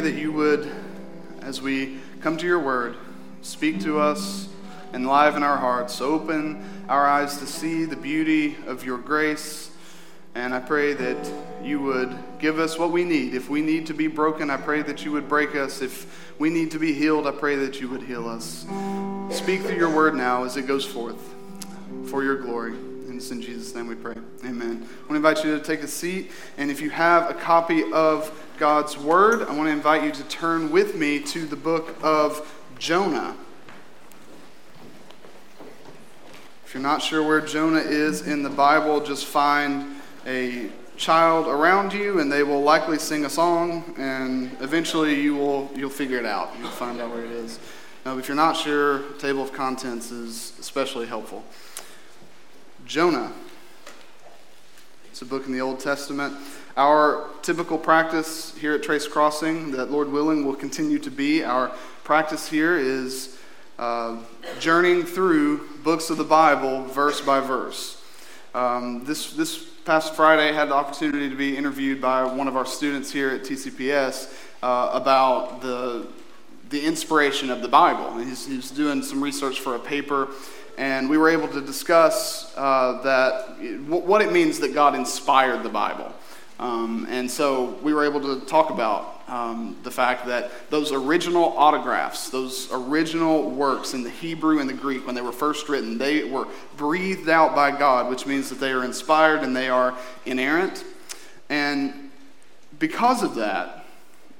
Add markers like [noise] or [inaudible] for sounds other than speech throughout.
pray that you would, as we come to your word, speak to us, enliven our hearts, open our eyes to see the beauty of your grace. And I pray that you would give us what we need. If we need to be broken, I pray that you would break us. If we need to be healed, I pray that you would heal us. Speak through your word now as it goes forth for your glory. And it's in Jesus' name we pray. Amen. I want to invite you to take a seat. And if you have a copy of God's word, I want to invite you to turn with me to the book of Jonah. If you're not sure where Jonah is in the Bible, just find a child around you and they will likely sing a song and eventually you will you'll figure it out. You'll find out where it is. Now, if you're not sure, table of contents is especially helpful. Jonah. It's a book in the Old Testament. Our typical practice here at Trace Crossing, that Lord willing will continue to be our practice here, is uh, journeying through books of the Bible verse by verse. Um, this, this past Friday, I had the opportunity to be interviewed by one of our students here at TCPS uh, about the, the inspiration of the Bible. He's, he's doing some research for a paper, and we were able to discuss uh, that what it means that God inspired the Bible. Um, and so we were able to talk about um, the fact that those original autographs, those original works in the Hebrew and the Greek, when they were first written, they were breathed out by God, which means that they are inspired and they are inerrant. And because of that,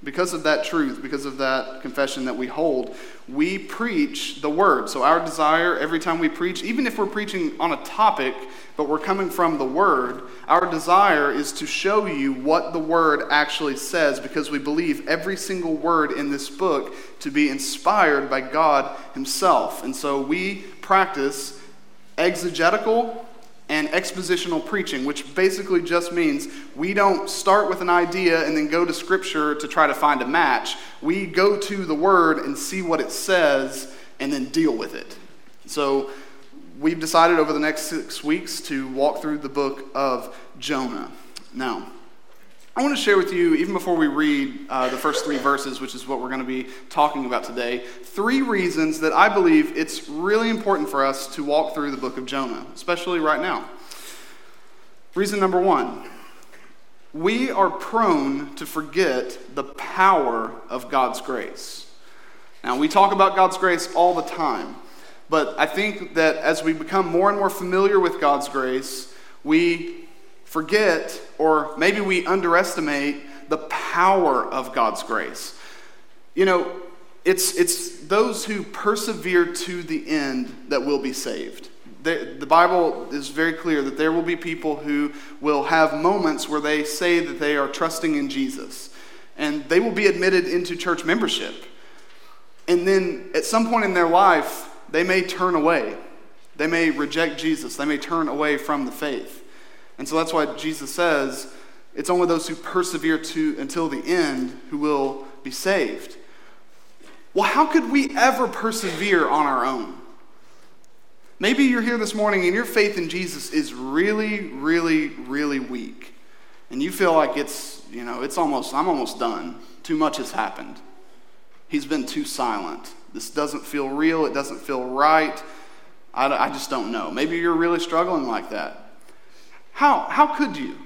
because of that truth, because of that confession that we hold, we preach the word. So, our desire every time we preach, even if we're preaching on a topic, but we're coming from the word, our desire is to show you what the word actually says because we believe every single word in this book to be inspired by God Himself. And so, we practice exegetical and expositional preaching, which basically just means we don't start with an idea and then go to Scripture to try to find a match. We go to the Word and see what it says and then deal with it. So we've decided over the next six weeks to walk through the book of Jonah. Now, I want to share with you, even before we read uh, the first three verses, which is what we're going to be talking about today, three reasons that I believe it's really important for us to walk through the book of Jonah, especially right now. Reason number one we are prone to forget the power of God's grace. Now, we talk about God's grace all the time, but I think that as we become more and more familiar with God's grace, we forget or maybe we underestimate the power of God's grace. You know, it's, it's those who persevere to the end that will be saved. The, the Bible is very clear that there will be people who will have moments where they say that they are trusting in Jesus, and they will be admitted into church membership. And then at some point in their life, they may turn away. They may reject Jesus. They may turn away from the faith. And so that's why Jesus says it's only those who persevere to until the end who will be saved. Well, how could we ever persevere on our own? Maybe you're here this morning and your faith in Jesus is really, really, really weak. And you feel like it's, you know, it's almost, I'm almost done. Too much has happened. He's been too silent. This doesn't feel real. It doesn't feel right. I, I just don't know. Maybe you're really struggling like that. How, how could you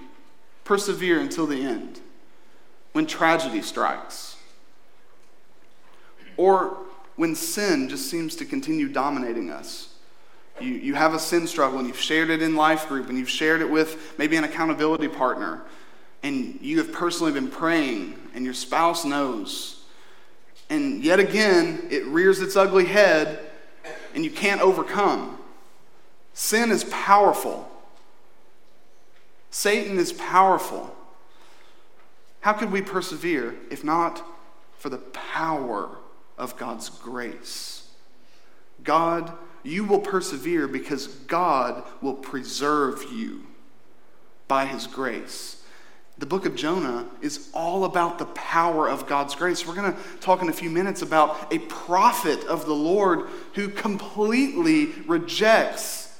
persevere until the end when tragedy strikes? Or when sin just seems to continue dominating us? You, you have a sin struggle and you've shared it in life group and you've shared it with maybe an accountability partner and you have personally been praying and your spouse knows. And yet again, it rears its ugly head and you can't overcome. Sin is powerful. Satan is powerful. How could we persevere if not for the power of God's grace? God, you will persevere because God will preserve you by his grace. The book of Jonah is all about the power of God's grace. We're going to talk in a few minutes about a prophet of the Lord who completely rejects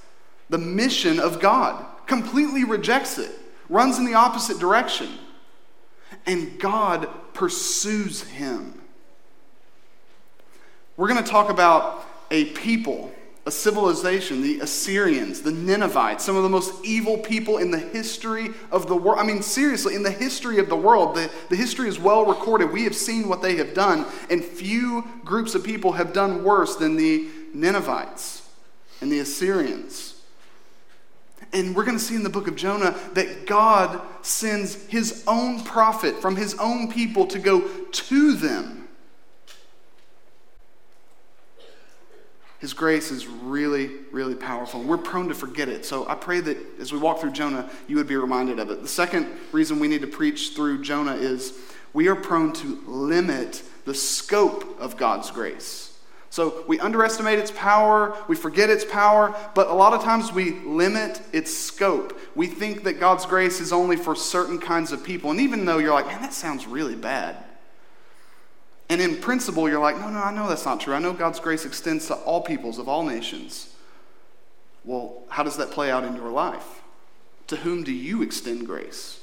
the mission of God completely rejects it, runs in the opposite direction. and God pursues him. We're going to talk about a people, a civilization, the Assyrians, the Ninevites, some of the most evil people in the history of the world. I mean, seriously, in the history of the world, the, the history is well recorded. We have seen what they have done, and few groups of people have done worse than the Ninevites and the Assyrians. And we're going to see in the book of Jonah that God sends his own prophet from his own people to go to them. His grace is really, really powerful. And we're prone to forget it. So I pray that as we walk through Jonah, you would be reminded of it. The second reason we need to preach through Jonah is we are prone to limit the scope of God's grace. So we underestimate its power, we forget its power, but a lot of times we limit its scope. We think that God's grace is only for certain kinds of people. And even though you're like, man, that sounds really bad. And in principle, you're like, no, no, I know that's not true. I know God's grace extends to all peoples of all nations. Well, how does that play out in your life? To whom do you extend grace?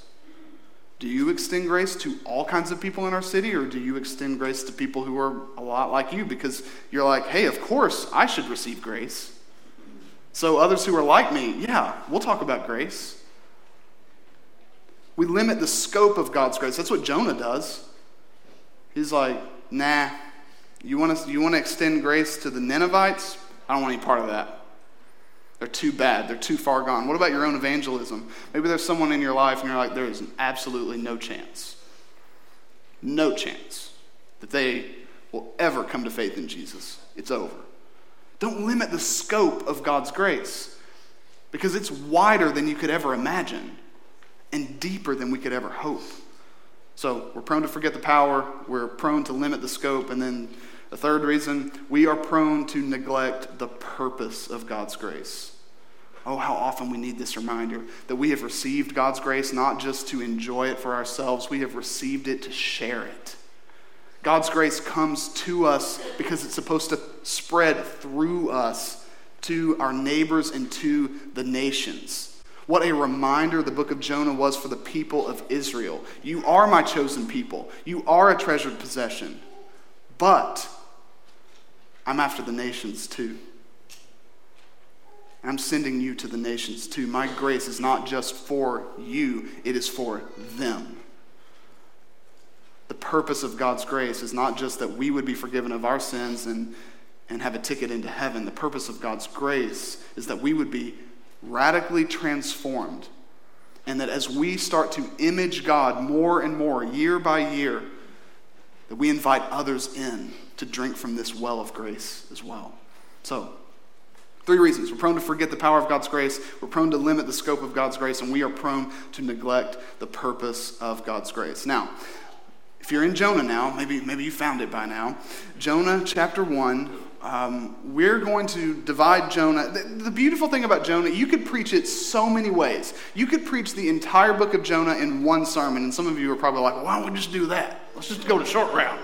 Do you extend grace to all kinds of people in our city, or do you extend grace to people who are a lot like you? Because you're like, hey, of course I should receive grace. So others who are like me, yeah, we'll talk about grace. We limit the scope of God's grace. That's what Jonah does. He's like, nah, you want to you want to extend grace to the Ninevites? I don't want any part of that. They're too bad. They're too far gone. What about your own evangelism? Maybe there's someone in your life and you're like, there is absolutely no chance, no chance that they will ever come to faith in Jesus. It's over. Don't limit the scope of God's grace because it's wider than you could ever imagine and deeper than we could ever hope. So we're prone to forget the power, we're prone to limit the scope, and then the third reason, we are prone to neglect the purpose of God's grace. Oh, how often we need this reminder that we have received God's grace not just to enjoy it for ourselves, we have received it to share it. God's grace comes to us because it's supposed to spread through us to our neighbors and to the nations. What a reminder the book of Jonah was for the people of Israel. You are my chosen people, you are a treasured possession. But I'm after the nations too. I'm sending you to the nations too. My grace is not just for you, it is for them. The purpose of God's grace is not just that we would be forgiven of our sins and, and have a ticket into heaven. The purpose of God's grace is that we would be radically transformed. And that as we start to image God more and more, year by year, that we invite others in to drink from this well of grace as well. So, three reasons. We're prone to forget the power of God's grace, we're prone to limit the scope of God's grace, and we are prone to neglect the purpose of God's grace. Now, if you're in Jonah now, maybe, maybe you found it by now. Jonah chapter 1, um, we're going to divide Jonah. The, the, beautiful thing about Jonah, you could preach it so many ways. You could preach the entire book of Jonah in one sermon, and some of you are probably like, why don't we just do that? Let's just go to short route.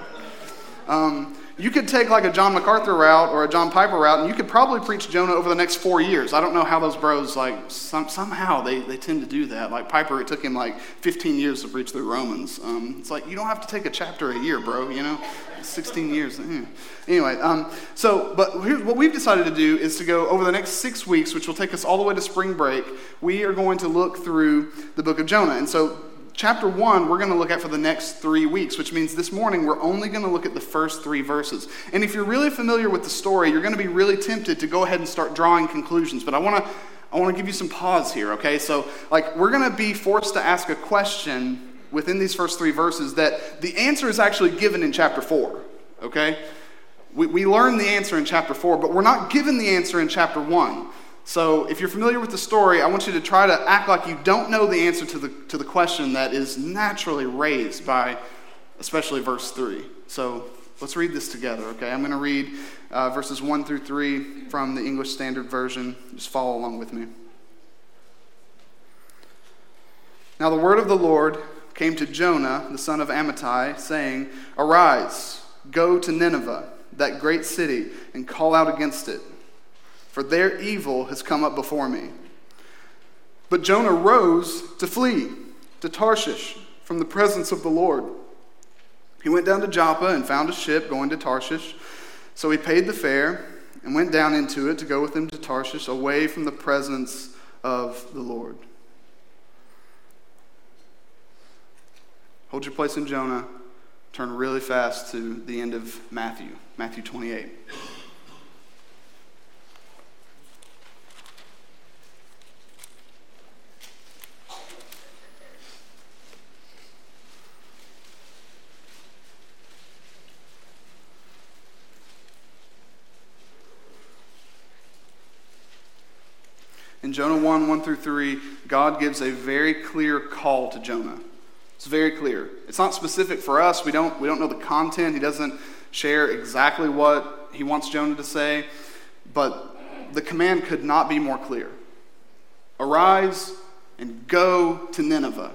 Um, you could take like a John MacArthur route or a John Piper route, and you could probably preach Jonah over the next four years. I don't know how those bros, like, some, somehow they, they tend to do that. Like Piper, it took him like 15 years to preach through Romans. Um, it's like, you don't have to take a chapter a year, bro, you know? 16 years. Eh. Anyway, um, so, but here's what we've decided to do is to go over the next six weeks, which will take us all the way to spring break. We are going to look through the book of Jonah. And so chapter 1 we're going to look at for the next three weeks, which means this morning we're only going to look at the first three verses. And if you're really familiar with the story, you're going to be really tempted to go ahead and start drawing conclusions. But I want to. I want to give you some pause here, okay? So, like, we're going to be forced to ask a question within these first three verses that the answer is actually given in chapter 4, okay? We, we learn the answer in chapter 4, but we're not given the answer in chapter 1. So, if you're familiar with the story, I want you to try to act like you don't know the answer to the, to the question that is naturally raised by especially verse 3. So, let's read this together, okay? I'm going to read uh, verses 1 through 3 from the English Standard Version. Just follow along with me. Now, the word of the Lord came to Jonah, the son of Amittai, saying, Arise, go to Nineveh, that great city, and call out against it for their evil has come up before me. But Jonah rose to flee to Tarshish from the presence of the Lord. He went down to Joppa and found a ship going to Tarshish. So he paid the fare and went down into it to go with them to Tarshish, away from the presence of the Lord. Hold your place in Jonah. Turn really fast to the end of Matthew, Matthew 28. Jonah 1 1 through 3, God gives a very clear call to Jonah. It's very clear. It's not specific for us. We don't, we don't know the content. He doesn't share exactly what he wants Jonah to say, but the command could not be more clear Arise and go to Nineveh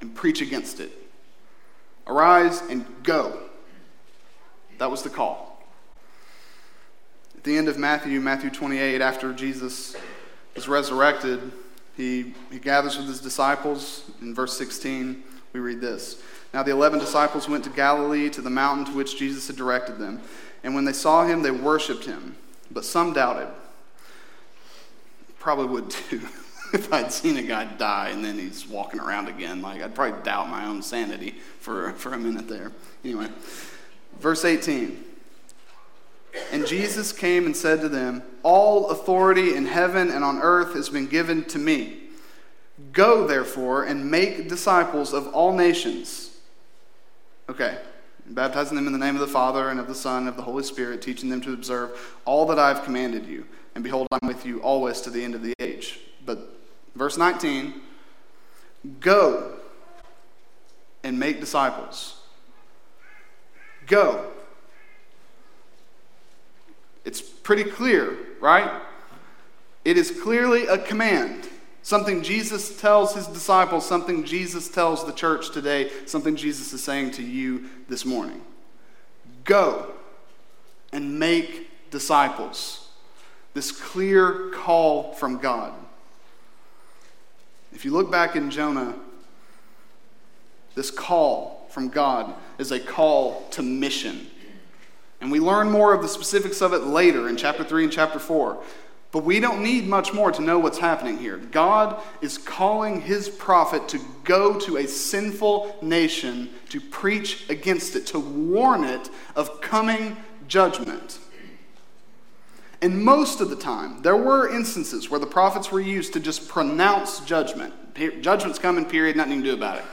and preach against it. Arise and go. That was the call. At the end of Matthew, Matthew 28, after Jesus is resurrected, he, he gathers with his disciples. In verse 16, we read this Now the eleven disciples went to Galilee, to the mountain to which Jesus had directed them. And when they saw him, they worshiped him, but some doubted. Probably would too. [laughs] if I'd seen a guy die and then he's walking around again, like I'd probably doubt my own sanity for, for a minute there. Anyway, verse 18. And Jesus came and said to them, All authority in heaven and on earth has been given to me. Go, therefore, and make disciples of all nations. Okay, baptizing them in the name of the Father and of the Son and of the Holy Spirit, teaching them to observe all that I have commanded you. And behold, I'm with you always to the end of the age. But verse 19 Go and make disciples. Go. It's pretty clear, right? It is clearly a command. Something Jesus tells his disciples, something Jesus tells the church today, something Jesus is saying to you this morning. Go and make disciples. This clear call from God. If you look back in Jonah, this call from God is a call to mission. And we learn more of the specifics of it later in chapter 3 and chapter 4. But we don't need much more to know what's happening here. God is calling his prophet to go to a sinful nation to preach against it, to warn it of coming judgment. And most of the time, there were instances where the prophets were used to just pronounce judgment. Judgment's coming, period, nothing to do about it.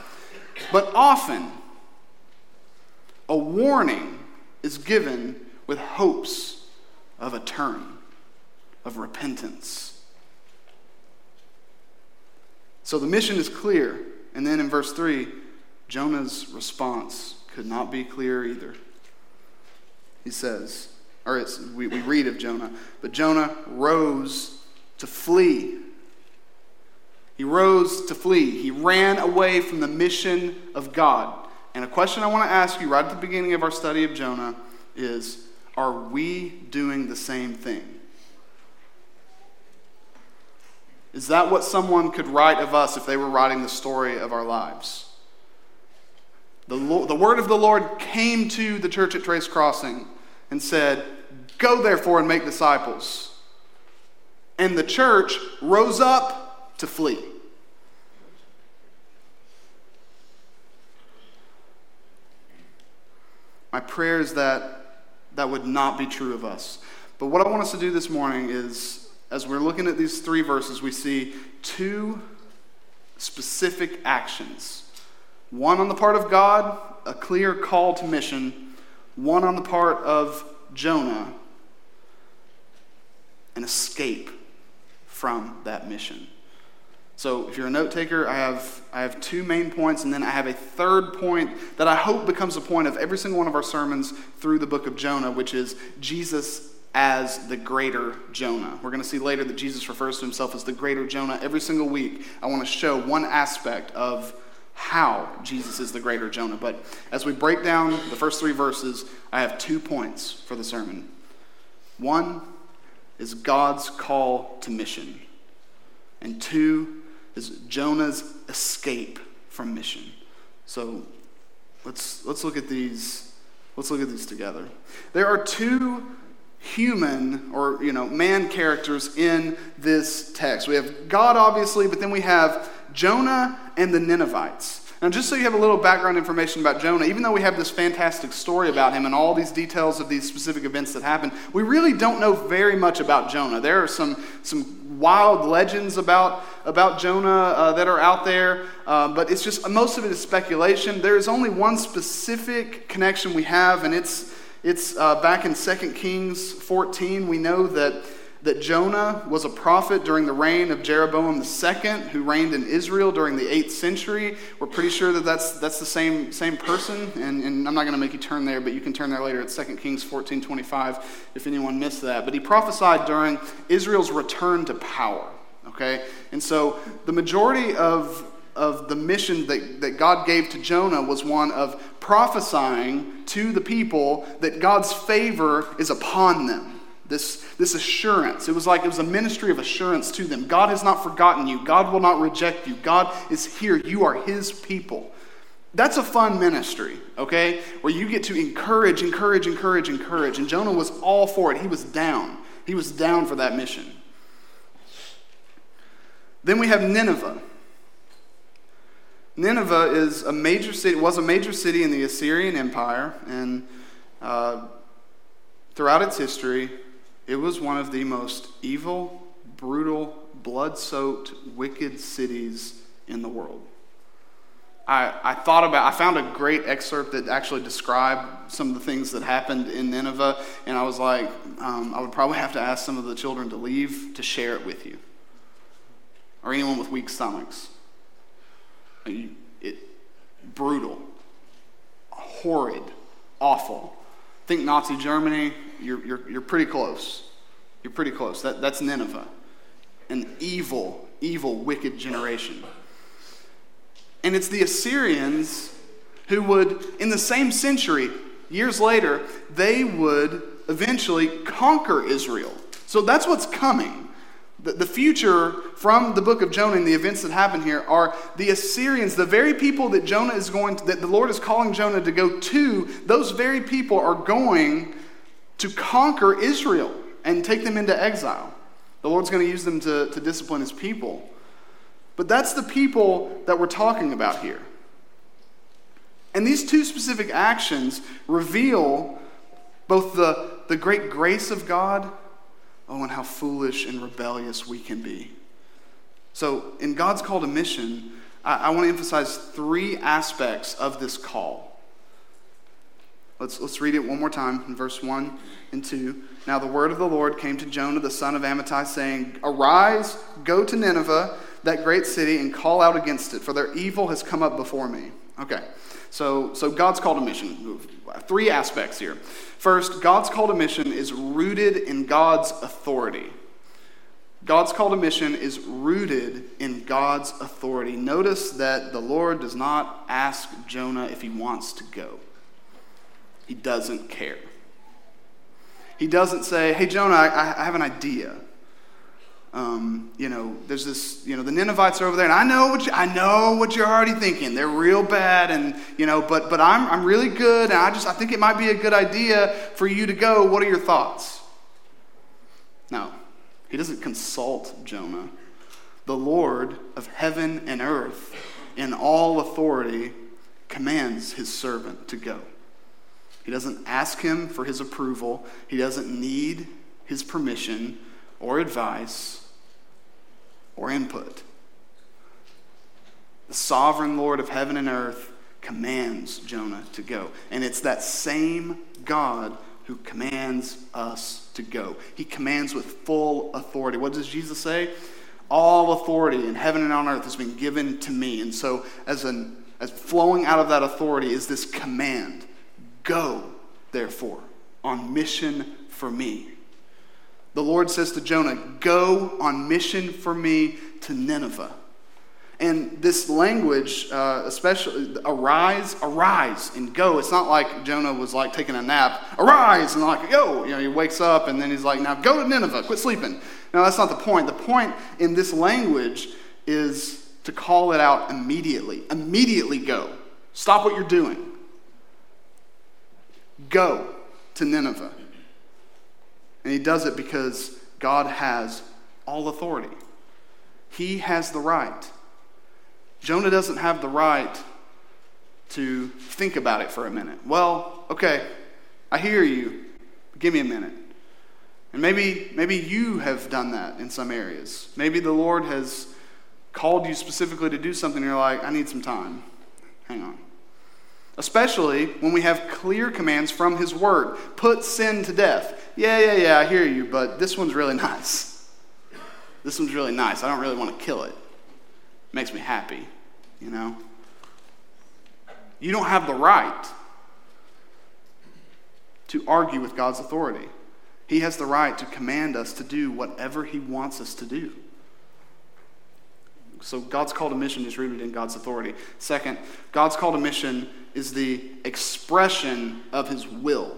But often, a warning is given with hopes of a turn, of repentance. So the mission is clear. And then in verse 3, Jonah's response could not be clearer either. He says, or we, we read of Jonah, but Jonah rose to flee. He rose to flee. He ran away from the mission of God. And a question I want to ask you right at the beginning of our study of Jonah is Are we doing the same thing? Is that what someone could write of us if they were writing the story of our lives? The, Lord, the word of the Lord came to the church at Trace Crossing and said, Go therefore and make disciples. And the church rose up to flee. My prayer is that that would not be true of us. But what I want us to do this morning is, as we're looking at these three verses, we see two specific actions one on the part of God, a clear call to mission, one on the part of Jonah, an escape from that mission. So if you're a note taker, I have, I have two main points, and then I have a third point that I hope becomes a point of every single one of our sermons through the book of Jonah, which is Jesus as the greater Jonah. We're going to see later that Jesus refers to himself as the greater Jonah every single week. I want to show one aspect of how Jesus is the greater Jonah. But as we break down the first three verses, I have two points for the sermon. One is God's call to mission, and two is Jonah's escape from mission. So let's, let's look at these. Let's look at these together. There are two human or you know man characters in this text. We have God obviously, but then we have Jonah and the Ninevites. Now, just so you have a little background information about Jonah, even though we have this fantastic story about him and all these details of these specific events that happened, we really don't know very much about Jonah. There are some, some wild legends about, about Jonah uh, that are out there, uh, but it's just most of it is speculation. There is only one specific connection we have, and it's, it's uh, back in 2 Kings 14. We know that that Jonah was a prophet during the reign of Jeroboam II, who reigned in Israel during the 8th century. We're pretty sure that that's, that's the same, same person, and, and I'm not going to make you turn there, but you can turn there later at 2 Kings 14 25 if anyone missed that. But he prophesied during Israel's return to power, okay? And so the majority of, of the mission that, that God gave to Jonah was one of prophesying to the people that God's favor is upon them this, this assurance. It was like it was a ministry of assurance to them. God has not forgotten you. God will not reject you. God is here. You are His people. That's a fun ministry, okay? Where you get to encourage, encourage, encourage, encourage. And Jonah was all for it. He was down. He was down for that mission. Then we have Nineveh. Nineveh is a major city, was a major city in the Assyrian Empire, and uh, throughout its history, it was one of the most evil, brutal, blood soaked, wicked cities in the world. I, I thought about, I found a great excerpt that actually described some of the things that happened in Nineveh, and I was like, um, I would probably have to ask some of the children to leave to share it with you, or anyone with weak stomachs. It, brutal, horrid, awful. Think Nazi Germany, you're, you're, you're pretty close. You're pretty close. That, that's Nineveh. An evil, evil, wicked generation. And it's the Assyrians who would, in the same century, years later, they would eventually conquer Israel. So that's what's coming. The, future from the book of Jonah and the events that happen here are the Assyrians, the very people that Jonah is going to, that the Lord is calling Jonah to go to, those very people are going to conquer Israel and take them into exile. The Lord's going to use them to, to discipline his people. But that's the people that we're talking about here. And these two specific actions reveal both the, the great grace of God, oh, and how foolish and rebellious we can be. So, in God's call to mission, I, I want to emphasize three aspects of this call. Let's, let's read it one more time in verse 1 and 2. Now the word of the Lord came to Jonah the son of Amittai, saying, Arise, go to Nineveh, that great city, and call out against it, for their evil has come up before me. Okay, so, so God's call to mission. Three aspects here. First, God's call to mission is rooted in God's authority. God's call to mission is rooted in God's authority. Notice that the Lord does not ask Jonah if he wants to go. He doesn't care. He doesn't say, hey, Jonah, I, I have an idea. Um, you know, there's this, you know, the Ninevites are over there, and I know what you, I know what you're already thinking. They're real bad, and you know, but but I'm I'm really good, and I just I think it might be a good idea for you to go. What are your thoughts? No, he doesn't consult Jonah. The Lord of heaven and earth, in all authority, commands his servant to go. He doesn't ask him for his approval. He doesn't need his permission or advice or input. The sovereign Lord of heaven and earth commands Jonah to go. And it's that same God who commands us to go. He commands with full authority. What does Jesus say? All authority in heaven and on earth has been given to me. And so, as, an, as flowing out of that authority is this command Go, therefore, on mission for me. The Lord says to Jonah, Go on mission for me to Nineveh. And this language, uh, especially arise, arise, and go. It's not like Jonah was like taking a nap, arise, and like, go. You know, he wakes up and then he's like, now go to Nineveh, quit sleeping. No, that's not the point. The point in this language is to call it out immediately. Immediately go. Stop what you're doing. Go to Nineveh. And he does it because God has all authority. He has the right. Jonah doesn't have the right to think about it for a minute. Well, okay, I hear you. Give me a minute. And maybe, maybe you have done that in some areas. Maybe the Lord has called you specifically to do something and you're like, I need some time. Hang on. Especially when we have clear commands from His Word. Put sin to death. Yeah, yeah, yeah, I hear you, but this one's really [laughs] nice. This one's really nice. I don't really want to kill it. it makes me happy, you know? You don't have the right to argue with God's authority. He has the right to command us to do whatever He wants us to do. So, God's call to mission is rooted in God's authority. Second, God's call to mission is the expression of His will.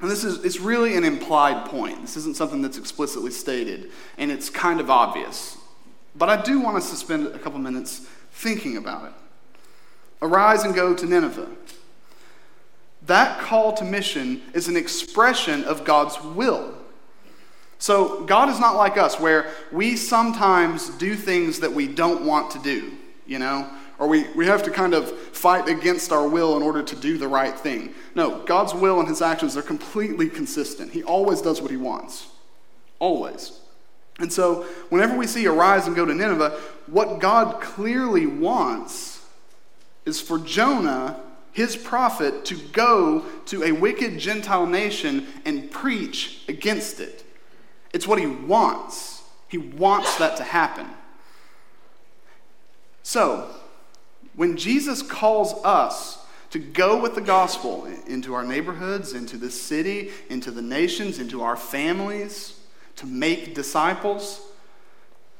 And this is it's really an implied point. This isn't something that's explicitly stated, and it's kind of obvious. But I do want us to spend a couple minutes thinking about it. Arise and go to Nineveh. That call to mission is an expression of God's will. So, God is not like us, where we sometimes do things that we don't want to do, you know? Or we, we have to kind of fight against our will in order to do the right thing. No, God's will and his actions are completely consistent. He always does what he wants. Always. And so, whenever we see arise and go to Nineveh, what God clearly wants is for Jonah his prophet to go to a wicked Gentile nation and preach against it. It's what he wants. He wants that to happen. So, when Jesus calls us to go with the gospel into our neighborhoods, into the city, into the nations, into our families, to make disciples,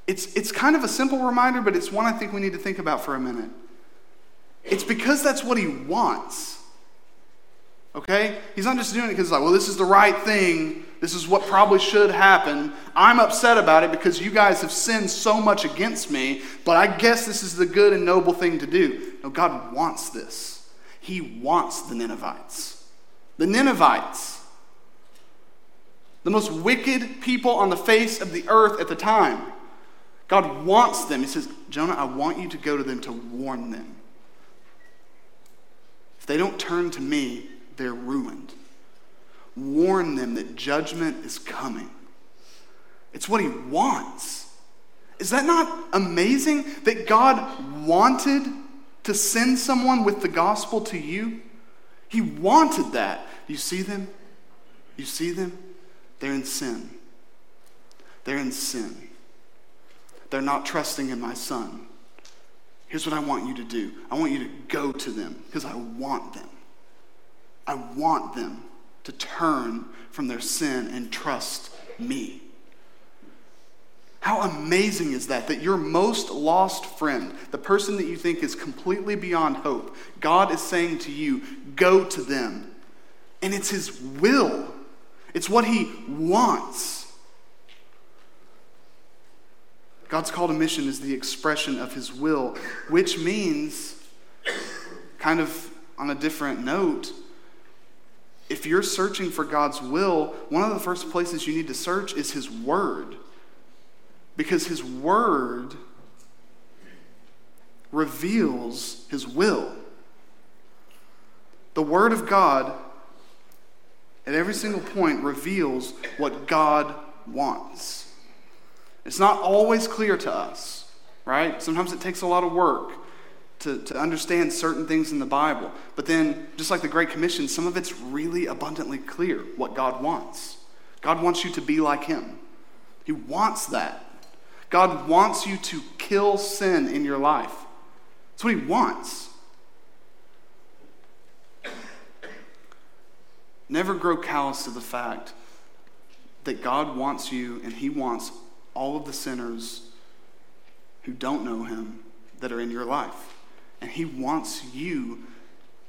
it's, it's kind of a simple reminder, but it's one I think we need to think about for a minute. It's because that's what he wants. Okay? He's not just doing it because, like, well, this is the right thing. This is what probably should happen. I'm upset about it because you guys have sinned so much against me, but I guess this is the good and noble thing to do. No, God wants this. He wants the Ninevites. The Ninevites, the most wicked people on the face of the earth at the time. God wants them. He says, Jonah, I want you to go to them to warn them. If they don't turn to me, they're ruined. Warn them that judgment is coming. It's what he wants. Is that not amazing that God wanted to send someone with the gospel to you? He wanted that. You see them? You see them? They're in sin. They're in sin. They're not trusting in my son. Here's what I want you to do I want you to go to them because I want them. I want them to turn from their sin and trust me. How amazing is that? That your most lost friend, the person that you think is completely beyond hope, God is saying to you, go to them. And it's His will, it's what He wants. God's call to mission is the expression of his will, which means, kind of on a different note, if you're searching for God's will, one of the first places you need to search is his word. Because his word reveals his will. The word of God, at every single point, reveals what God wants. It's not always clear to us, right? Sometimes it takes a lot of work to, to understand certain things in the Bible. But then, just like the Great Commission, some of it's really abundantly clear what God wants. God wants you to be like Him, He wants that. God wants you to kill sin in your life. That's what He wants. Never grow callous to the fact that God wants you and He wants all of the sinners who don't know him that are in your life. And he wants you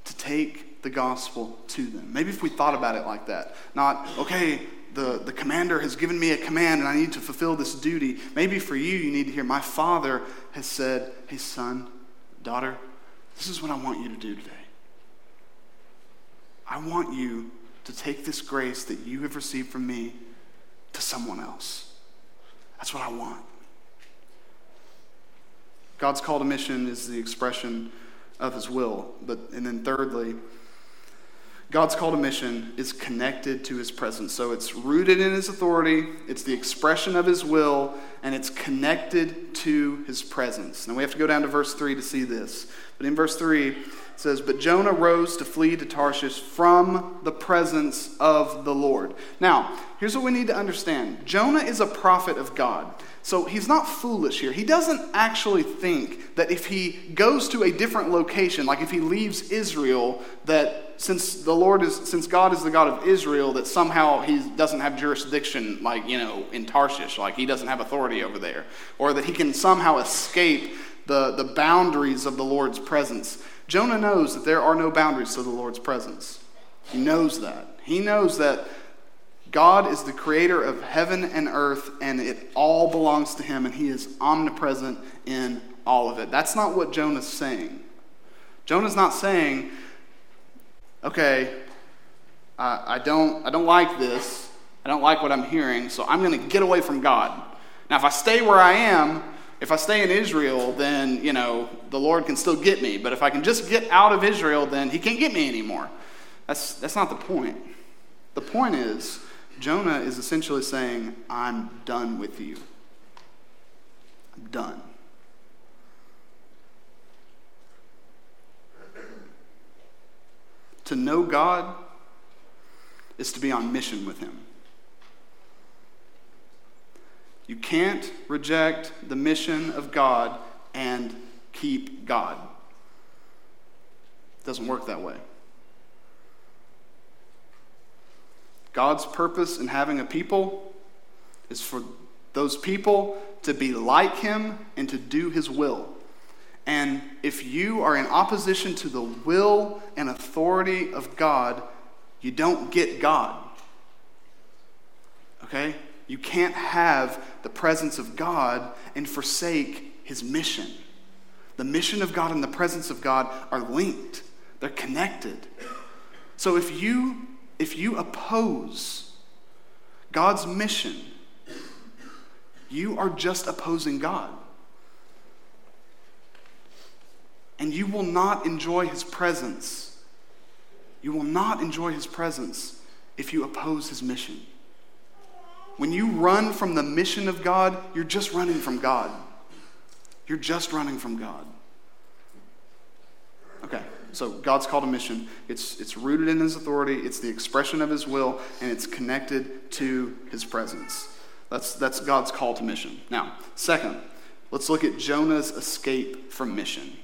to take the gospel to them. Maybe if we thought about it like that, not, okay, the, the commander has given me a command and I need to fulfill this duty. Maybe for you, you need to hear, my father has said, hey, son, daughter, This is what I want you to do today. I want you to take this grace that you have received from me to someone else. That's what I want. God's call to mission is the expression of his will. But and then thirdly, God's call to mission is connected to his presence. So it's rooted in his authority, it's the expression of his will, and it's connected to his presence. Now we have to go down to verse 3 to see this. But in verse 3, it says, But Jonah rose to flee to Tarshish from the presence of the Lord. Now, here's what we need to understand Jonah is a prophet of God. So he's not foolish here. He doesn't actually think that if he goes to a different location, like if he leaves Israel, that since the Lord is since God is the God of Israel, that somehow he doesn't have jurisdiction like, you know, in Tarshish, like he doesn't have authority over there, or that he can somehow escape the, the boundaries of the Lord's presence. Jonah knows that there are no boundaries to the Lord's presence. He knows that. He knows that God is the creator of heaven and earth, and it all belongs to him, and he is omnipresent in all of it. That's not what Jonah's saying. Jonah's not saying, okay, I, I, don't, I don't like this. I don't like what I'm hearing, so I'm going to get away from God. Now, if I stay where I am, if I stay in Israel, then, you know, the Lord can still get me. But if I can just get out of Israel, then he can't get me anymore. That's, that's not the point. The point is, Jonah is essentially saying, I'm done with you. I'm done. To know God is to be on mission with Him. You can't reject the mission of God and keep God. It doesn't work that way. God's purpose in having a people is for those people to be like Him and to do His will. And if you are in opposition to the will and authority of God, you don't get God. Okay? You can't have the presence of God and forsake His mission. The mission of God and the presence of God are linked, they're connected. So if you if you oppose God's mission, you are just opposing God. And you will not enjoy his presence. You will not enjoy his presence if you oppose his mission. When you run from the mission of God, you're just running from God. You're just running from God. Okay. So God's called a mission. It's, it's rooted in his authority, it's the expression of his will, and it's connected to his presence. That's, that's God's call to mission. Now, second, let's look at Jonah's escape from mission.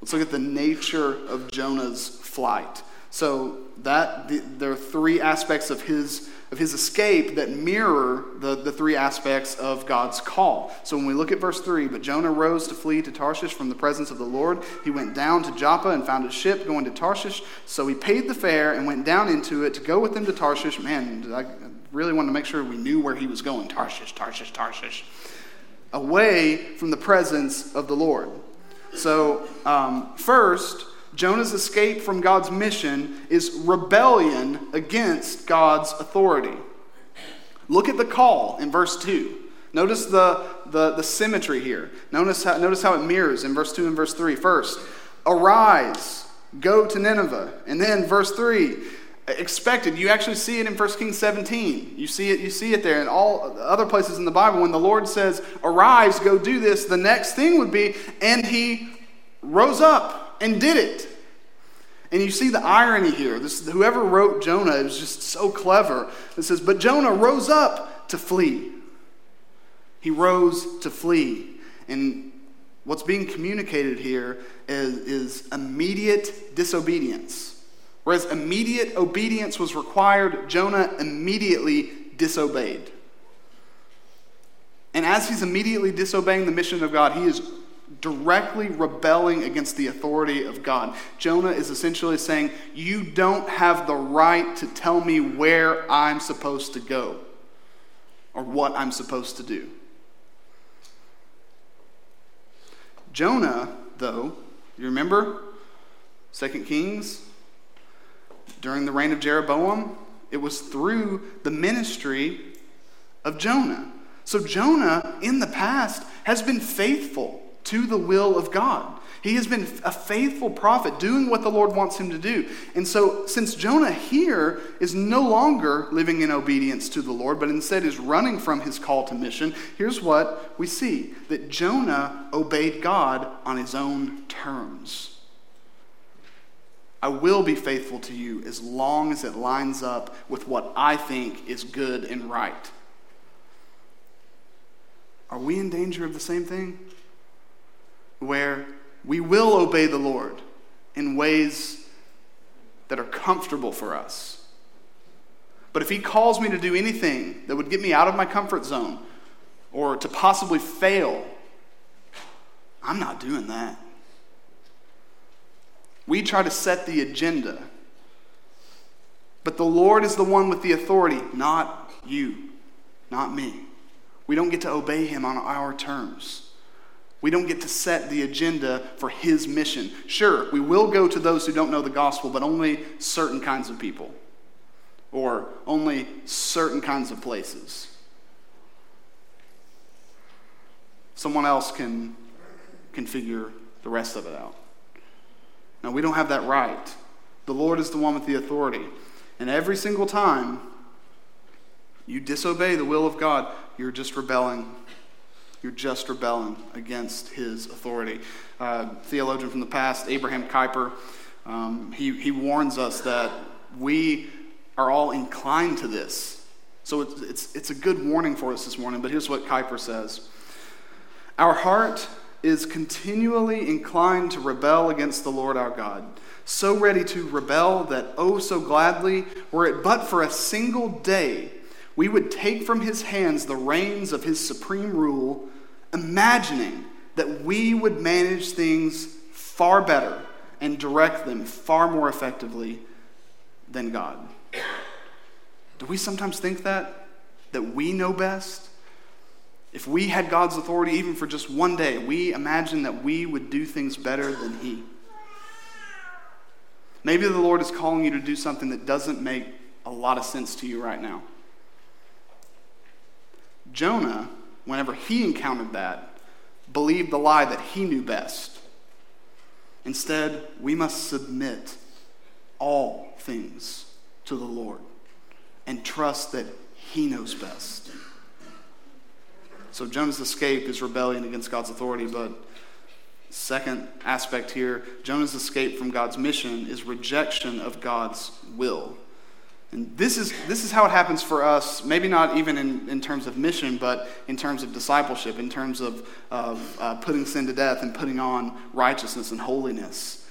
Let's look at the nature of Jonah's flight. So that the, there are three aspects of his of his escape that mirror the, the three aspects of God's call. So when we look at verse 3, but Jonah rose to flee to Tarshish from the presence of the Lord. He went down to Joppa and found a ship going to Tarshish. So he paid the fare and went down into it to go with them to Tarshish. Man, I really wanted to make sure we knew where he was going Tarshish, Tarshish, Tarshish. Away from the presence of the Lord. So, um, first, Jonah's escape from God's mission is rebellion against God's authority. Look at the call in verse 2. Notice the, the, the symmetry here. Notice how, notice how it mirrors in verse 2 and verse 3. First, arise, go to Nineveh. And then verse 3, expected. You actually see it in 1 Kings 17. You see it, you see it there. In all other places in the Bible, when the Lord says, Arise, go do this, the next thing would be, and he rose up and did it. And you see the irony here. This, whoever wrote Jonah is just so clever. It says, But Jonah rose up to flee. He rose to flee. And what's being communicated here is, is immediate disobedience. Whereas immediate obedience was required, Jonah immediately disobeyed. And as he's immediately disobeying the mission of God, he is directly rebelling against the authority of God. Jonah is essentially saying, You don't have the right to tell me where I'm supposed to go or what I'm supposed to do. Jonah, though, You remember? Second Kings, during the reign of Jeroboam, it was through the ministry of Jonah. So Jonah, in the past, has been faithful to the will of God. He has been a faithful prophet, doing what the Lord wants him to do. And so, since Jonah here is no longer living in obedience to the Lord, but instead is running from his call to mission, here's what we see that Jonah obeyed God on his own terms. I will be faithful to you as long as it lines up with what I think is good and right. Are we in danger of the same thing? Where we will obey the Lord in ways that are comfortable for us. But if He calls me to do anything that would get me out of my comfort zone or to possibly fail, I'm not doing that. We try to set the agenda. But the Lord is the one with the authority, not you, not me. We don't get to obey him on our terms. We don't get to set the agenda for his mission. Sure, we will go to those who don't know the gospel, but only certain kinds of people or only certain kinds of places. Someone else can, can figure the rest of it out. Now, we don't have that right. The Lord is the one with the authority. And every single time you disobey the will of God, you're just rebelling. You're just rebelling against his authority. Uh, theologian from the past, Abraham Kuyper, um, he, he warns us that we are all inclined to this. So it's, it's, it's a good warning for us this morning, but here's what Kuyper says Our heart is continually inclined to rebel against the Lord our God, so ready to rebel that, oh, so gladly, were it but for a single day, we would take from his hands the reins of his supreme rule, imagining that we would manage things far better and direct them far more effectively than God. Do we sometimes think that? That we know best? If we had God's authority even for just one day, we imagine that we would do things better than He. Maybe the Lord is calling you to do something that doesn't make a lot of sense to you right now. Jonah, whenever he encountered that, believed the lie that he knew best. Instead, we must submit all things to the Lord and trust that he knows best. So Jonah's escape is rebellion against God's authority, but second aspect here, Jonah's escape from God's mission is rejection of God's will. And this is, this is how it happens for us, maybe not even in, in terms of mission, but in terms of discipleship, in terms of, of uh, putting sin to death and putting on righteousness and holiness.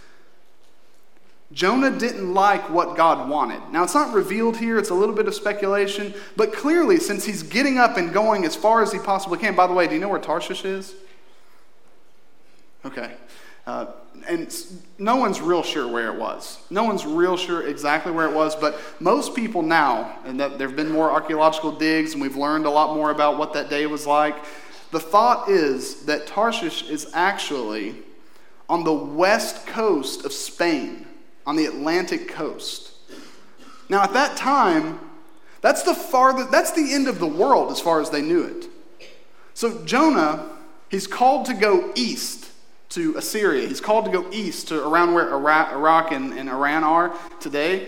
Jonah didn't like what God wanted. Now, it's not revealed here, it's a little bit of speculation, but clearly, since he's getting up and going as far as he possibly can, by the way, do you know where Tarshish is? Okay. Uh, and no one's real sure where it was. No one's real sure exactly where it was, but most people now, and that there have been more archaeological digs, and we've learned a lot more about what that day was like. The thought is that Tarshish is actually on the west coast of Spain on the Atlantic coast. Now, at that time, that's the farthest, that's the end of the world as far as they knew it. So Jonah, he's called to go east to Assyria. He's called to go east to around where Iraq and, and Iran are today,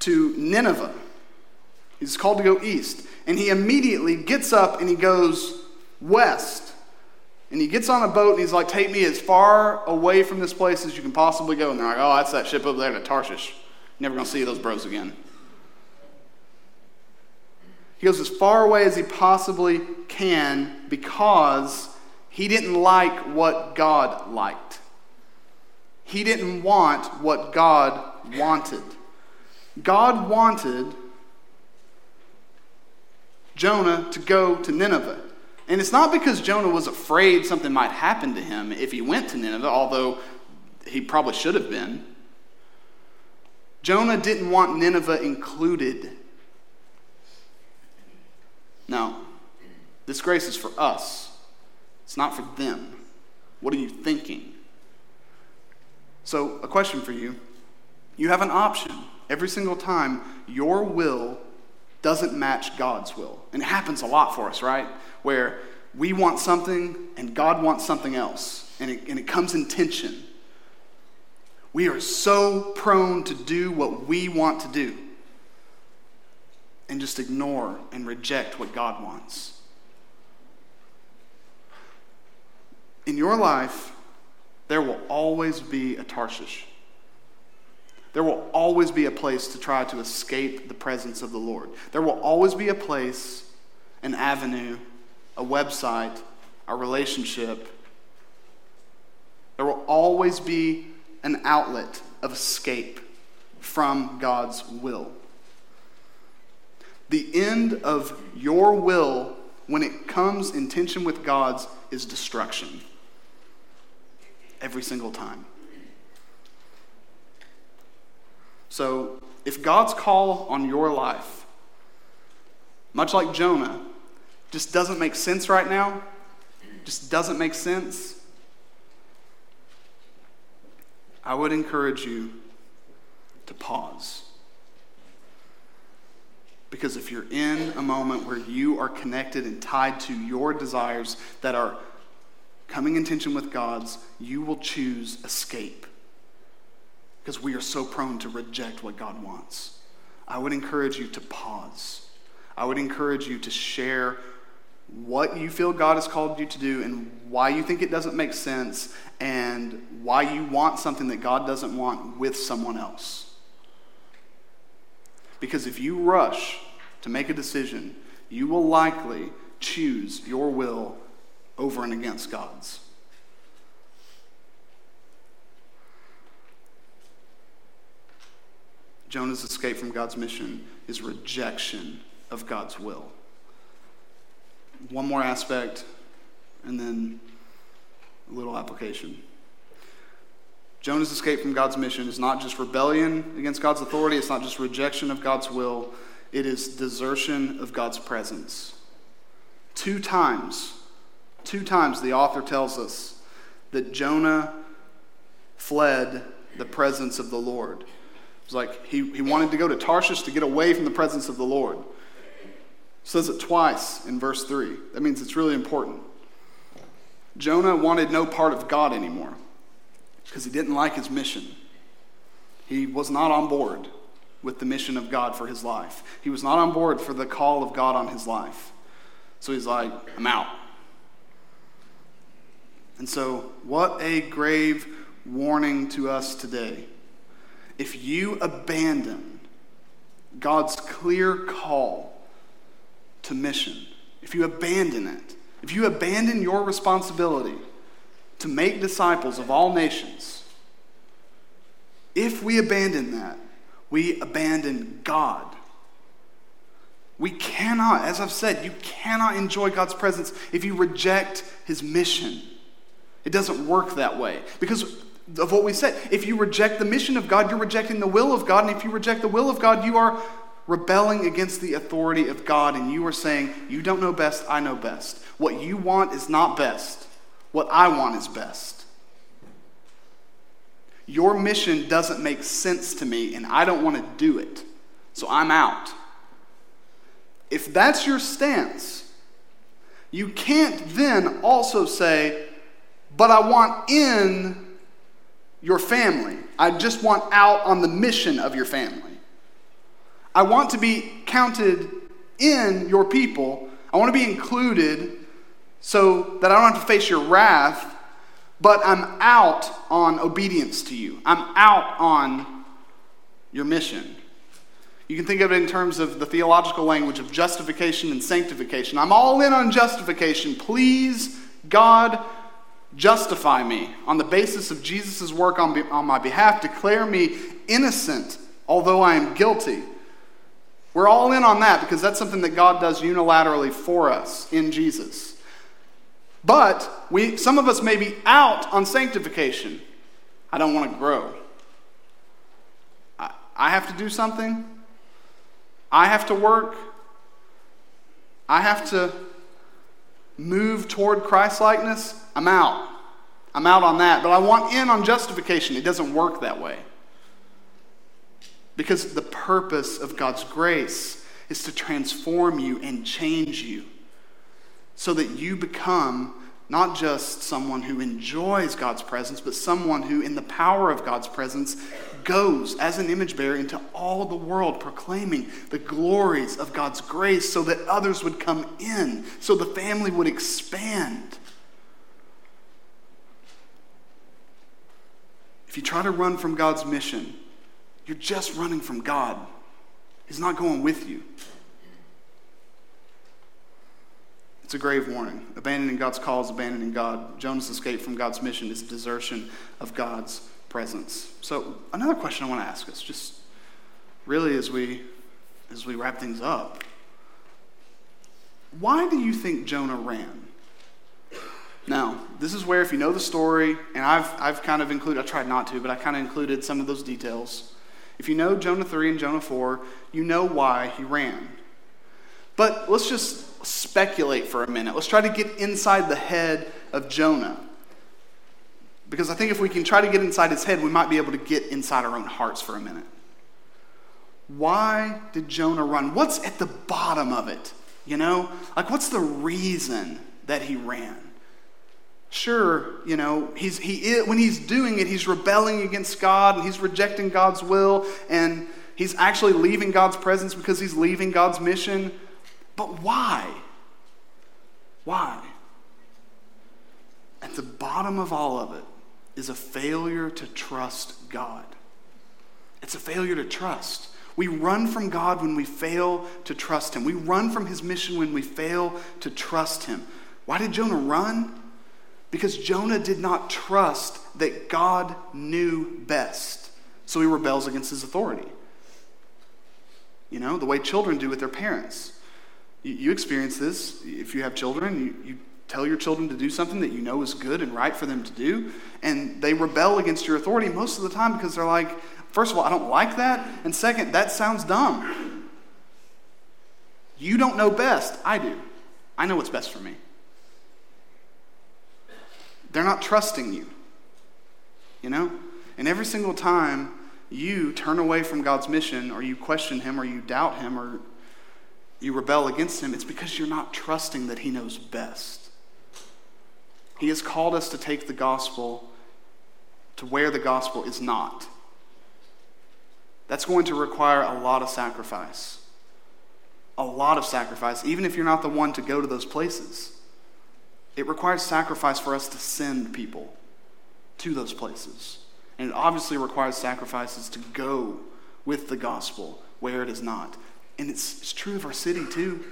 to Nineveh. He's called to go east. And he immediately gets up and he goes west and he gets on a boat and he's like, Take me as far away from this place as you can possibly go. And they're like, Oh, that's that ship over there to Tarshish. Never gonna see those bros again. He goes as far away as he possibly can because he didn't like what God liked. He didn't want what God wanted. God wanted Jonah to go to Nineveh. And it's not because Jonah was afraid something might happen to him if he went to Nineveh, although he probably should have been. Jonah didn't want Nineveh included. No, this grace is for us, it's not for them. What are you thinking? So, a question for you you have an option every single time your will doesn't match God's will. And it happens a lot for us, right? Where we want something and God wants something else, and it, and it comes in tension. We are so prone to do what we want to do and just ignore and reject what God wants. In your life, there will always be a Tarshish. There will always be a place to try to escape the presence of the Lord. There will always be a place, an avenue, a website, a relationship. There will always be an outlet of escape from God's will. The end of your will, when it comes in tension with God's, is destruction. Every single time. So, if God's call on your life, much like Jonah, just doesn't make sense right now, just doesn't make sense, I would encourage you to pause. Because if you're in a moment where you are connected and tied to your desires that are coming in tension with God's, you will choose escape because we are so prone to reject what God wants. I would encourage you to pause. I would encourage you to share what you feel God has called you to do and why you think it doesn't make sense and why you want something that God doesn't want with someone else. Because if you rush to make a decision, you will likely choose your will over and against God's. Jonah's escape from God's mission is rejection of God's will. One more aspect, and then a little application. Jonah's escape from God's mission is not just rebellion against God's authority, it's not just rejection of God's will, it is desertion of God's presence. Two times, two times the author tells us that Jonah fled the presence of the Lord was like he, he wanted to go to Tarshish to get away from the presence of the Lord. says it twice in verse 3. That means it's really important. Jonah wanted no part of God anymore because he didn't like his mission. He was not on board with the mission of God for his life. He was not on board for the call of God on his life. So he's like, I'm out. And so, what a grave warning to us today if you abandon God's clear call to mission, if you abandon it, if you abandon your responsibility to make disciples of all nations, if we abandon that, we abandon God. We cannot, as I've said, you cannot enjoy God's presence if you reject his mission. It doesn't work that way. Because of what we said. If you reject the mission of God, you're rejecting the will of God. And if you reject the will of God, you are rebelling against the authority of God. And you are saying, You don't know best, I know best. What you want is not best. What I want is best. Your mission doesn't make sense to me, and I don't want to do it. So I'm out. If that's your stance, you can't then also say, But I want in your family. I just want out on the mission of your family. I want to be counted in your people. I want to be included so that I don't have to face your wrath, but I'm out on obedience to you. I'm out on your mission. You can think of it in terms of the theological language of justification and sanctification. I'm all in on justification. Please, God, justify me on the basis of Jesus' work on, be, on my behalf, declare me innocent, although I am guilty. We're all in on that because that's something that God does unilaterally for us in Jesus. But we, some of us may be out on sanctification. I don't want to grow. I, I have to do something. I have to work. I have to move toward Christ likeness. I'm out. I'm out on that, but I want in on justification. It doesn't work that way. Because the purpose of God's grace is to transform you and change you so that you become not just someone who enjoys God's presence, but someone who, in the power of God's presence, goes as an image bearer into all the world, proclaiming the glories of God's grace so that others would come in, so the family would expand. If you try to run from God's mission, you're just running from God. He's not going with you. It's a grave warning. Abandoning God's call is abandoning God. Jonah's escape from God's mission is desertion of God's presence. So, another question I want to ask us, just really as we as we wrap things up, why do you think Jonah ran? Now, this is where, if you know the story, and I've, I've kind of included, I tried not to, but I kind of included some of those details. If you know Jonah 3 and Jonah 4, you know why he ran. But let's just speculate for a minute. Let's try to get inside the head of Jonah. Because I think if we can try to get inside his head, we might be able to get inside our own hearts for a minute. Why did Jonah run? What's at the bottom of it? You know? Like, what's the reason that he ran? Sure, you know, he's, he is, when he's doing it, he's rebelling against God and he's rejecting God's will and he's actually leaving God's presence because he's leaving God's mission. But why? Why? At the bottom of all of it is a failure to trust God. It's a failure to trust. We run from God when we fail to trust Him. We run from His mission when we fail to trust Him. Why did Jonah run? Because Jonah did not trust that God knew best. So he rebels against his authority. You know, the way children do with their parents. You, you experience this. If you have children, you, you tell your children to do something that you know is good and right for them to do, and they rebel against your authority most of the time because they're like, first of all, I don't like that, and second, that sounds dumb. You don't know best. I do. I know what's best for me. They're not trusting you. You know? And every single time you turn away from God's mission, or you question Him, or you doubt Him, or you rebel against Him, it's because you're not trusting that He knows best. He has called us to take the gospel to where the gospel is not. That's going to require a lot of sacrifice. A lot of sacrifice, even if you're not the one to go to those places. It requires sacrifice for us to send people to those places. And it obviously requires sacrifices to go with the gospel where it is not. And it's, it's true of our city too.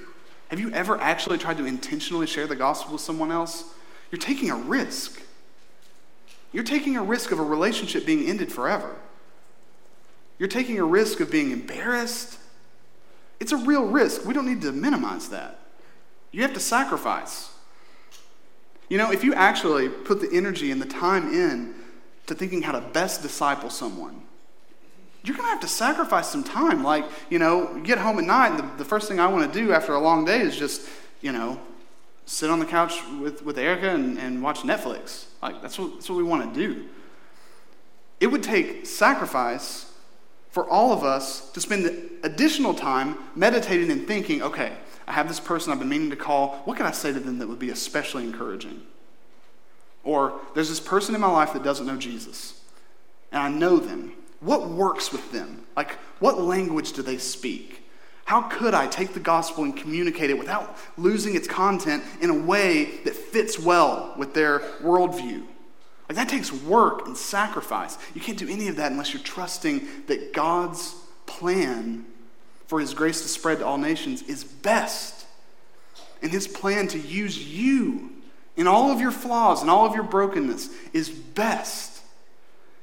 Have you ever actually tried to intentionally share the gospel with someone else? You're taking a risk. You're taking a risk of a relationship being ended forever. You're taking a risk of being embarrassed. It's a real risk. We don't need to minimize that. You have to sacrifice. You know, if you actually put the energy and the time in to thinking how to best disciple someone, you're going to have to sacrifice some time. Like, you know, get home at night, and the, the first thing I want to do after a long day is just, you know, sit on the couch with, with Erica and, and watch Netflix. Like, that's what, that's what we want to do. It would take sacrifice for all of us to spend the additional time meditating and thinking, okay, I have this person I've been meaning to call. What can I say to them that would be especially encouraging? Or there's this person in my life that doesn't know Jesus, and I know them. What works with them? Like, what language do they speak? How could I take the gospel and communicate it without losing its content in a way that fits well with their worldview? Like, that takes work and sacrifice. You can't do any of that unless you're trusting that God's plan for his grace to spread to all nations is best. And his plan to use you in all of your flaws and all of your brokenness is best.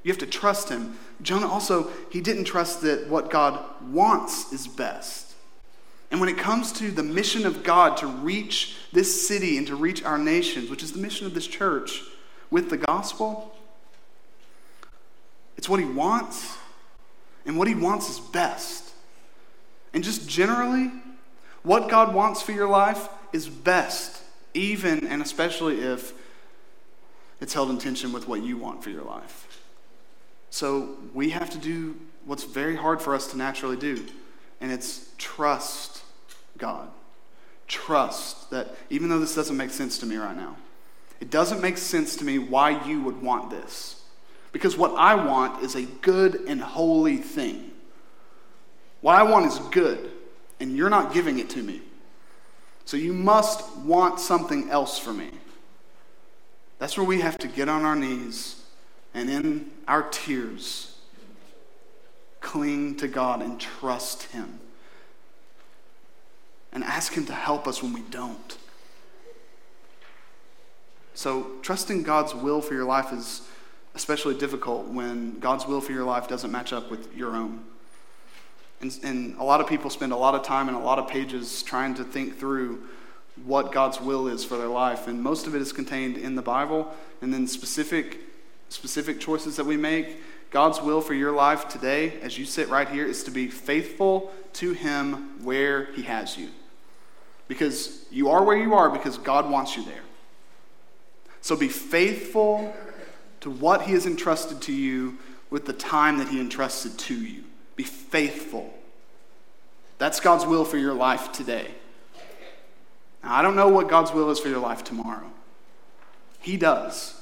You have to trust him. Jonah also, he didn't trust that what God wants is best. And when it comes to the mission of God to reach this city and to reach our nations, which is the mission of this church with the gospel, it's what he wants. And what he wants is best. And just generally, what God wants for your life is best, even and especially if it's held in tension with what you want for your life. So we have to do what's very hard for us to naturally do, and it's trust God. Trust that even though this doesn't make sense to me right now, it doesn't make sense to me why you would want this. Because what I want is a good and holy thing. What I want is good, and you're not giving it to me. So you must want something else for me. That's where we have to get on our knees and in our tears cling to God and trust Him. And ask Him to help us when we don't. So, trusting God's will for your life is especially difficult when God's will for your life doesn't match up with your own. And, and, a lot of people spend a lot of time and a lot of pages trying to think through what God's will is for their life. And most of it is contained in the Bible. And then specific, specific choices that we make. God's will for your life today, as you sit right here, is to be faithful to Him where He has you. Because you are where you are because God wants you there. So be faithful to what He has entrusted to you with the time that He entrusted to you. Be faithful. That's God's will for your life today. Now, I don't know what God's will is for your life tomorrow. He does.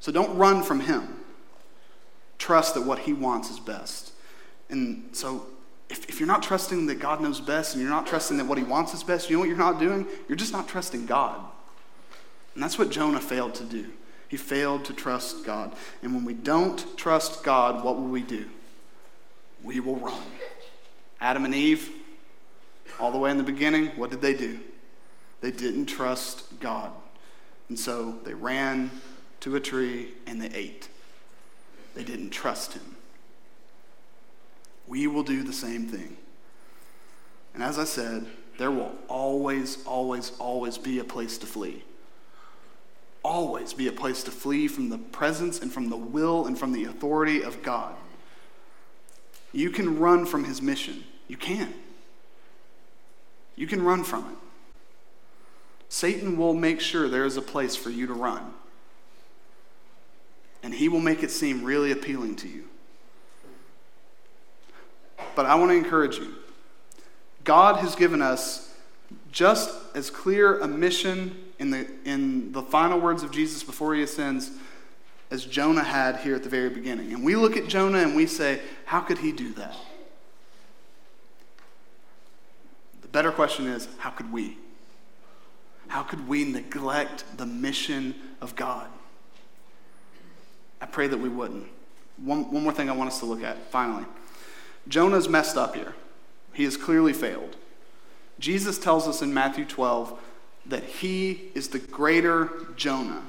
So don't run from Him. Trust that what He wants is best. And so if, if you're not trusting that God knows best and you're not trusting that what He wants is best, you know what you're not doing? You're just not trusting God. And that's what Jonah failed to do. He failed to trust God. And when we don't trust God, what will we do? We will run. Adam and Eve, all the way in the beginning, what did they do? They didn't trust God. And so they ran to a tree and they ate. They didn't trust Him. We will do the same thing. And as I said, there will always, always, always be a place to flee always be a place to flee from the presence and from the will and from the authority of God. You can run from his mission. You can. You can run from it. Satan will make sure there is a place for you to run. And he will make it seem really appealing to you. But I want to encourage you. God has given us just as clear a mission in the, in the final words of Jesus before he ascends as Jonah had here at the very beginning. And we look at Jonah and we say, how could he do that? The better question is, how could we? How could we neglect the mission of God? I pray that we wouldn't. One, one more thing I want us to look at, finally. Jonah's messed up here. He has clearly failed. Jesus tells us in Matthew 12 that he is the greater Jonah.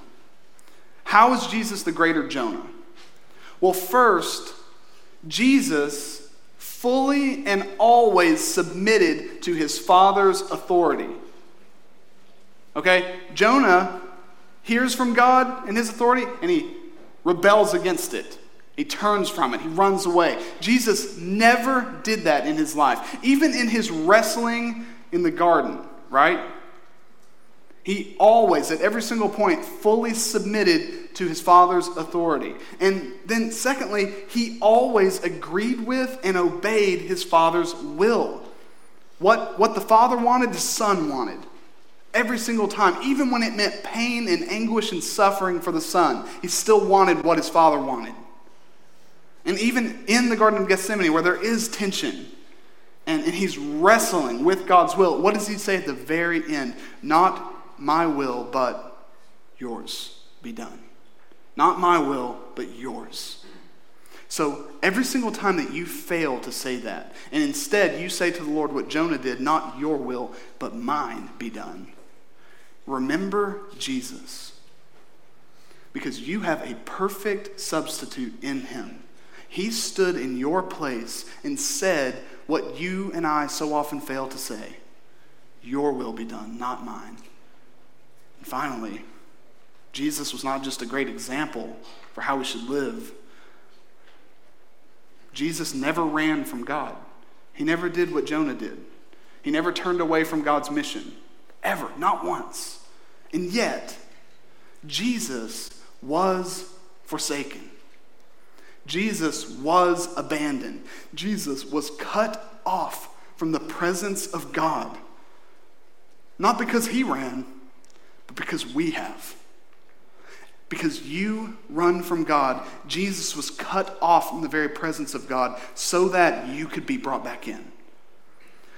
How is Jesus the greater Jonah? Well, first, Jesus fully and always submitted to his Father's authority. Okay? Jonah hears from God and his authority, and he rebels against it. He turns from it. He runs away. Jesus never did that in his life. Even in his wrestling in the garden, right? He always, at every single point, fully submitted to his father's authority. And then, secondly, he always agreed with and obeyed his father's will. What, what the father wanted, the son wanted. Every single time, even when it meant pain and anguish and suffering for the son, he still wanted what his father wanted. And even in the Garden of Gethsemane, where there is tension, and, and he's wrestling with God's will, what does he say at the very end? Not my will, but yours be done. Not my will, but yours. So every single time that you fail to say that, and instead you say to the Lord what Jonah did, not your will, but mine be done, remember Jesus. Because you have a perfect substitute in him. He stood in your place and said what you and I so often fail to say Your will be done, not mine. And finally, Jesus was not just a great example for how we should live. Jesus never ran from God. He never did what Jonah did. He never turned away from God's mission, ever, not once. And yet, Jesus was forsaken. Jesus was abandoned. Jesus was cut off from the presence of God. Not because he ran, because we have. Because you run from God, Jesus was cut off from the very presence of God so that you could be brought back in.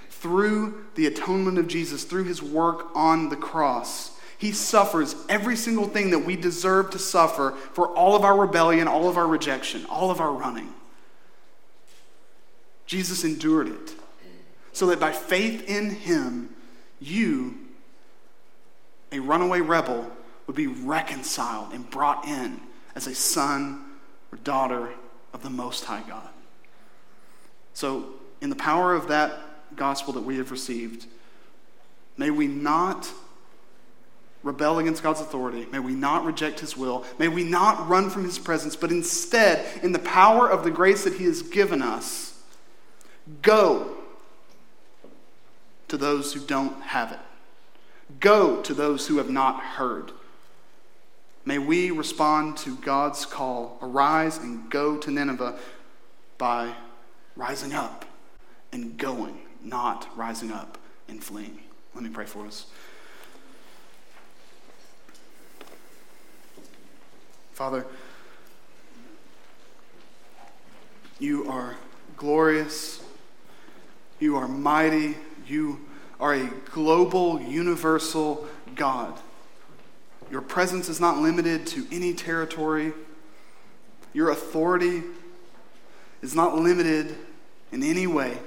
Through the atonement of Jesus, through his work on the cross, he suffers every single thing that we deserve to suffer for all of our rebellion, all of our rejection, all of our running. Jesus endured it so that by faith in him, you, a runaway rebel, would be reconciled and brought in as a son or daughter of the Most High God. So, in the power of that gospel that we have received, may we not rebel against God's authority. May we not reject His will. May we not run from His presence, but instead, in the power of the grace that He has given us, go to those who don't have it. Go to those who have not heard. May we respond to God's call arise and go to Nineveh by rising up and going, not rising up and fleeing. Let me pray for us. Father, you are glorious, you are mighty, you are a global, universal God. Your presence is not limited to any territory. Your authority is not limited in any way.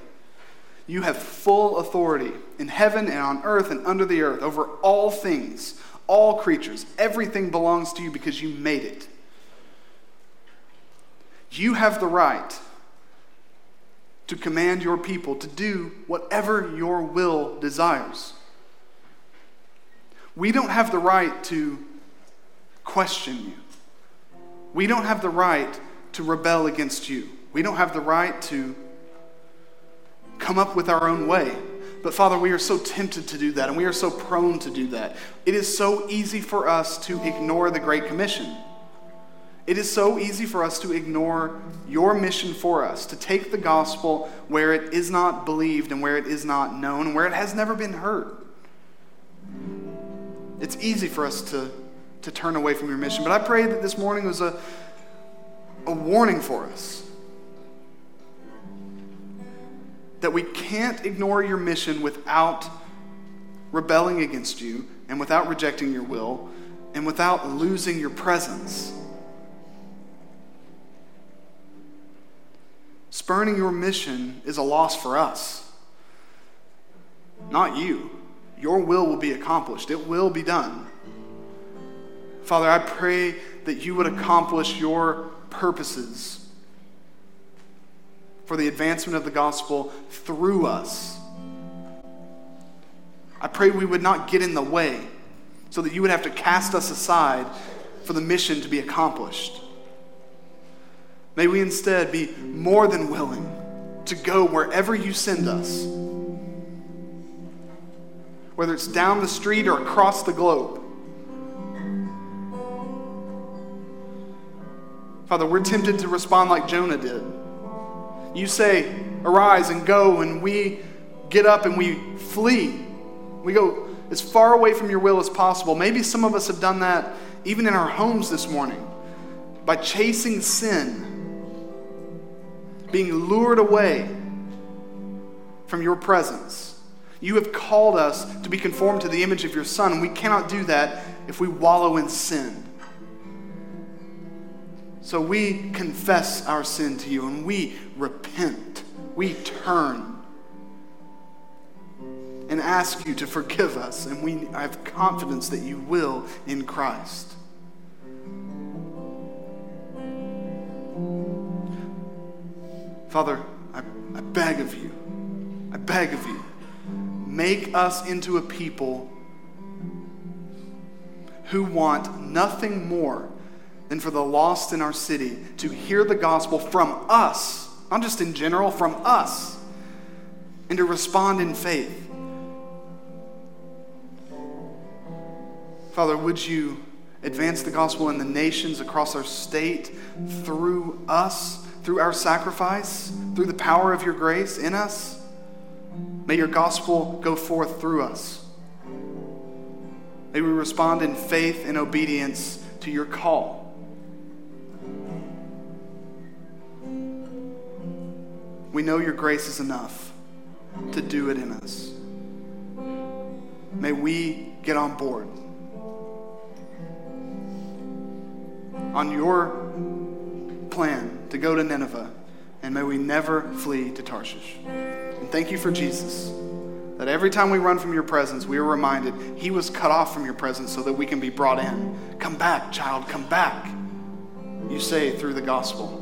You have full authority in heaven and on earth and under the earth over all things, all creatures. Everything belongs to you because you made it. You have the right to command your people to do whatever your will desires. We don't have the right to question you. We don't have the right to rebel against you. We don't have the right to come up with our own way. But Father, we are so tempted to do that, and we are so prone to do that. It is so easy for us to ignore the Great Commission. It is so easy for us to ignore your mission for us, to take the gospel where it is not believed and where it is not known and where it has never been heard. It's easy for us to, to turn away from your mission, but I pray that this morning was a, a warning for us. That we can't ignore your mission without rebelling against you and without rejecting your will and without losing your presence. Spurning your mission is a loss for us, not you. Your will will be accomplished, it will be done. Father, I pray that you would accomplish your purposes for the advancement of the gospel through us. I pray we would not get in the way so that you would have to cast us aside for the mission to be accomplished. May we instead be more than willing to go wherever you send us, whether it's down the street or across the globe. Father, we're tempted to respond like Jonah did. You say, Arise and go, and we get up and we flee. We go as far away from your will as possible. Maybe some of us have done that even in our homes this morning by chasing sin being lured away from your presence. You have called us to be conformed to the image of your Son, and we cannot do that if we wallow in sin. So we confess our sin to you and we repent. We turn and ask you to forgive us, and we have confidence that you will in Christ. Father, I, I beg of you, I beg of you, make us into a people who want nothing more than for the lost in our city to hear the gospel from us, not just in general, from us, and to respond in faith. Father, would you advance the gospel in the nations across our state through us, through our sacrifice, through the power of your grace in us. May your gospel go forth through us. May we respond in faith and obedience to your call. We know your grace is enough to do it in us. May we get on board on your plan to go to Nineveh, and may we never flee to Tarshish. And thank you for Jesus, that every time we run from your presence, we are reminded he was cut off from your presence so that we can be brought in. Come back, child, come back, you say through the gospel.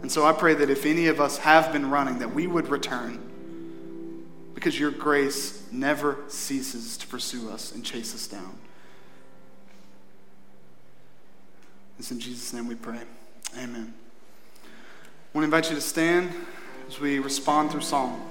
And so I pray that if any of us have been running, that we would return because your grace never ceases to pursue us and chase us down. It's in Jesus' name we pray. Amen. I want to invite you to stand as we respond through song.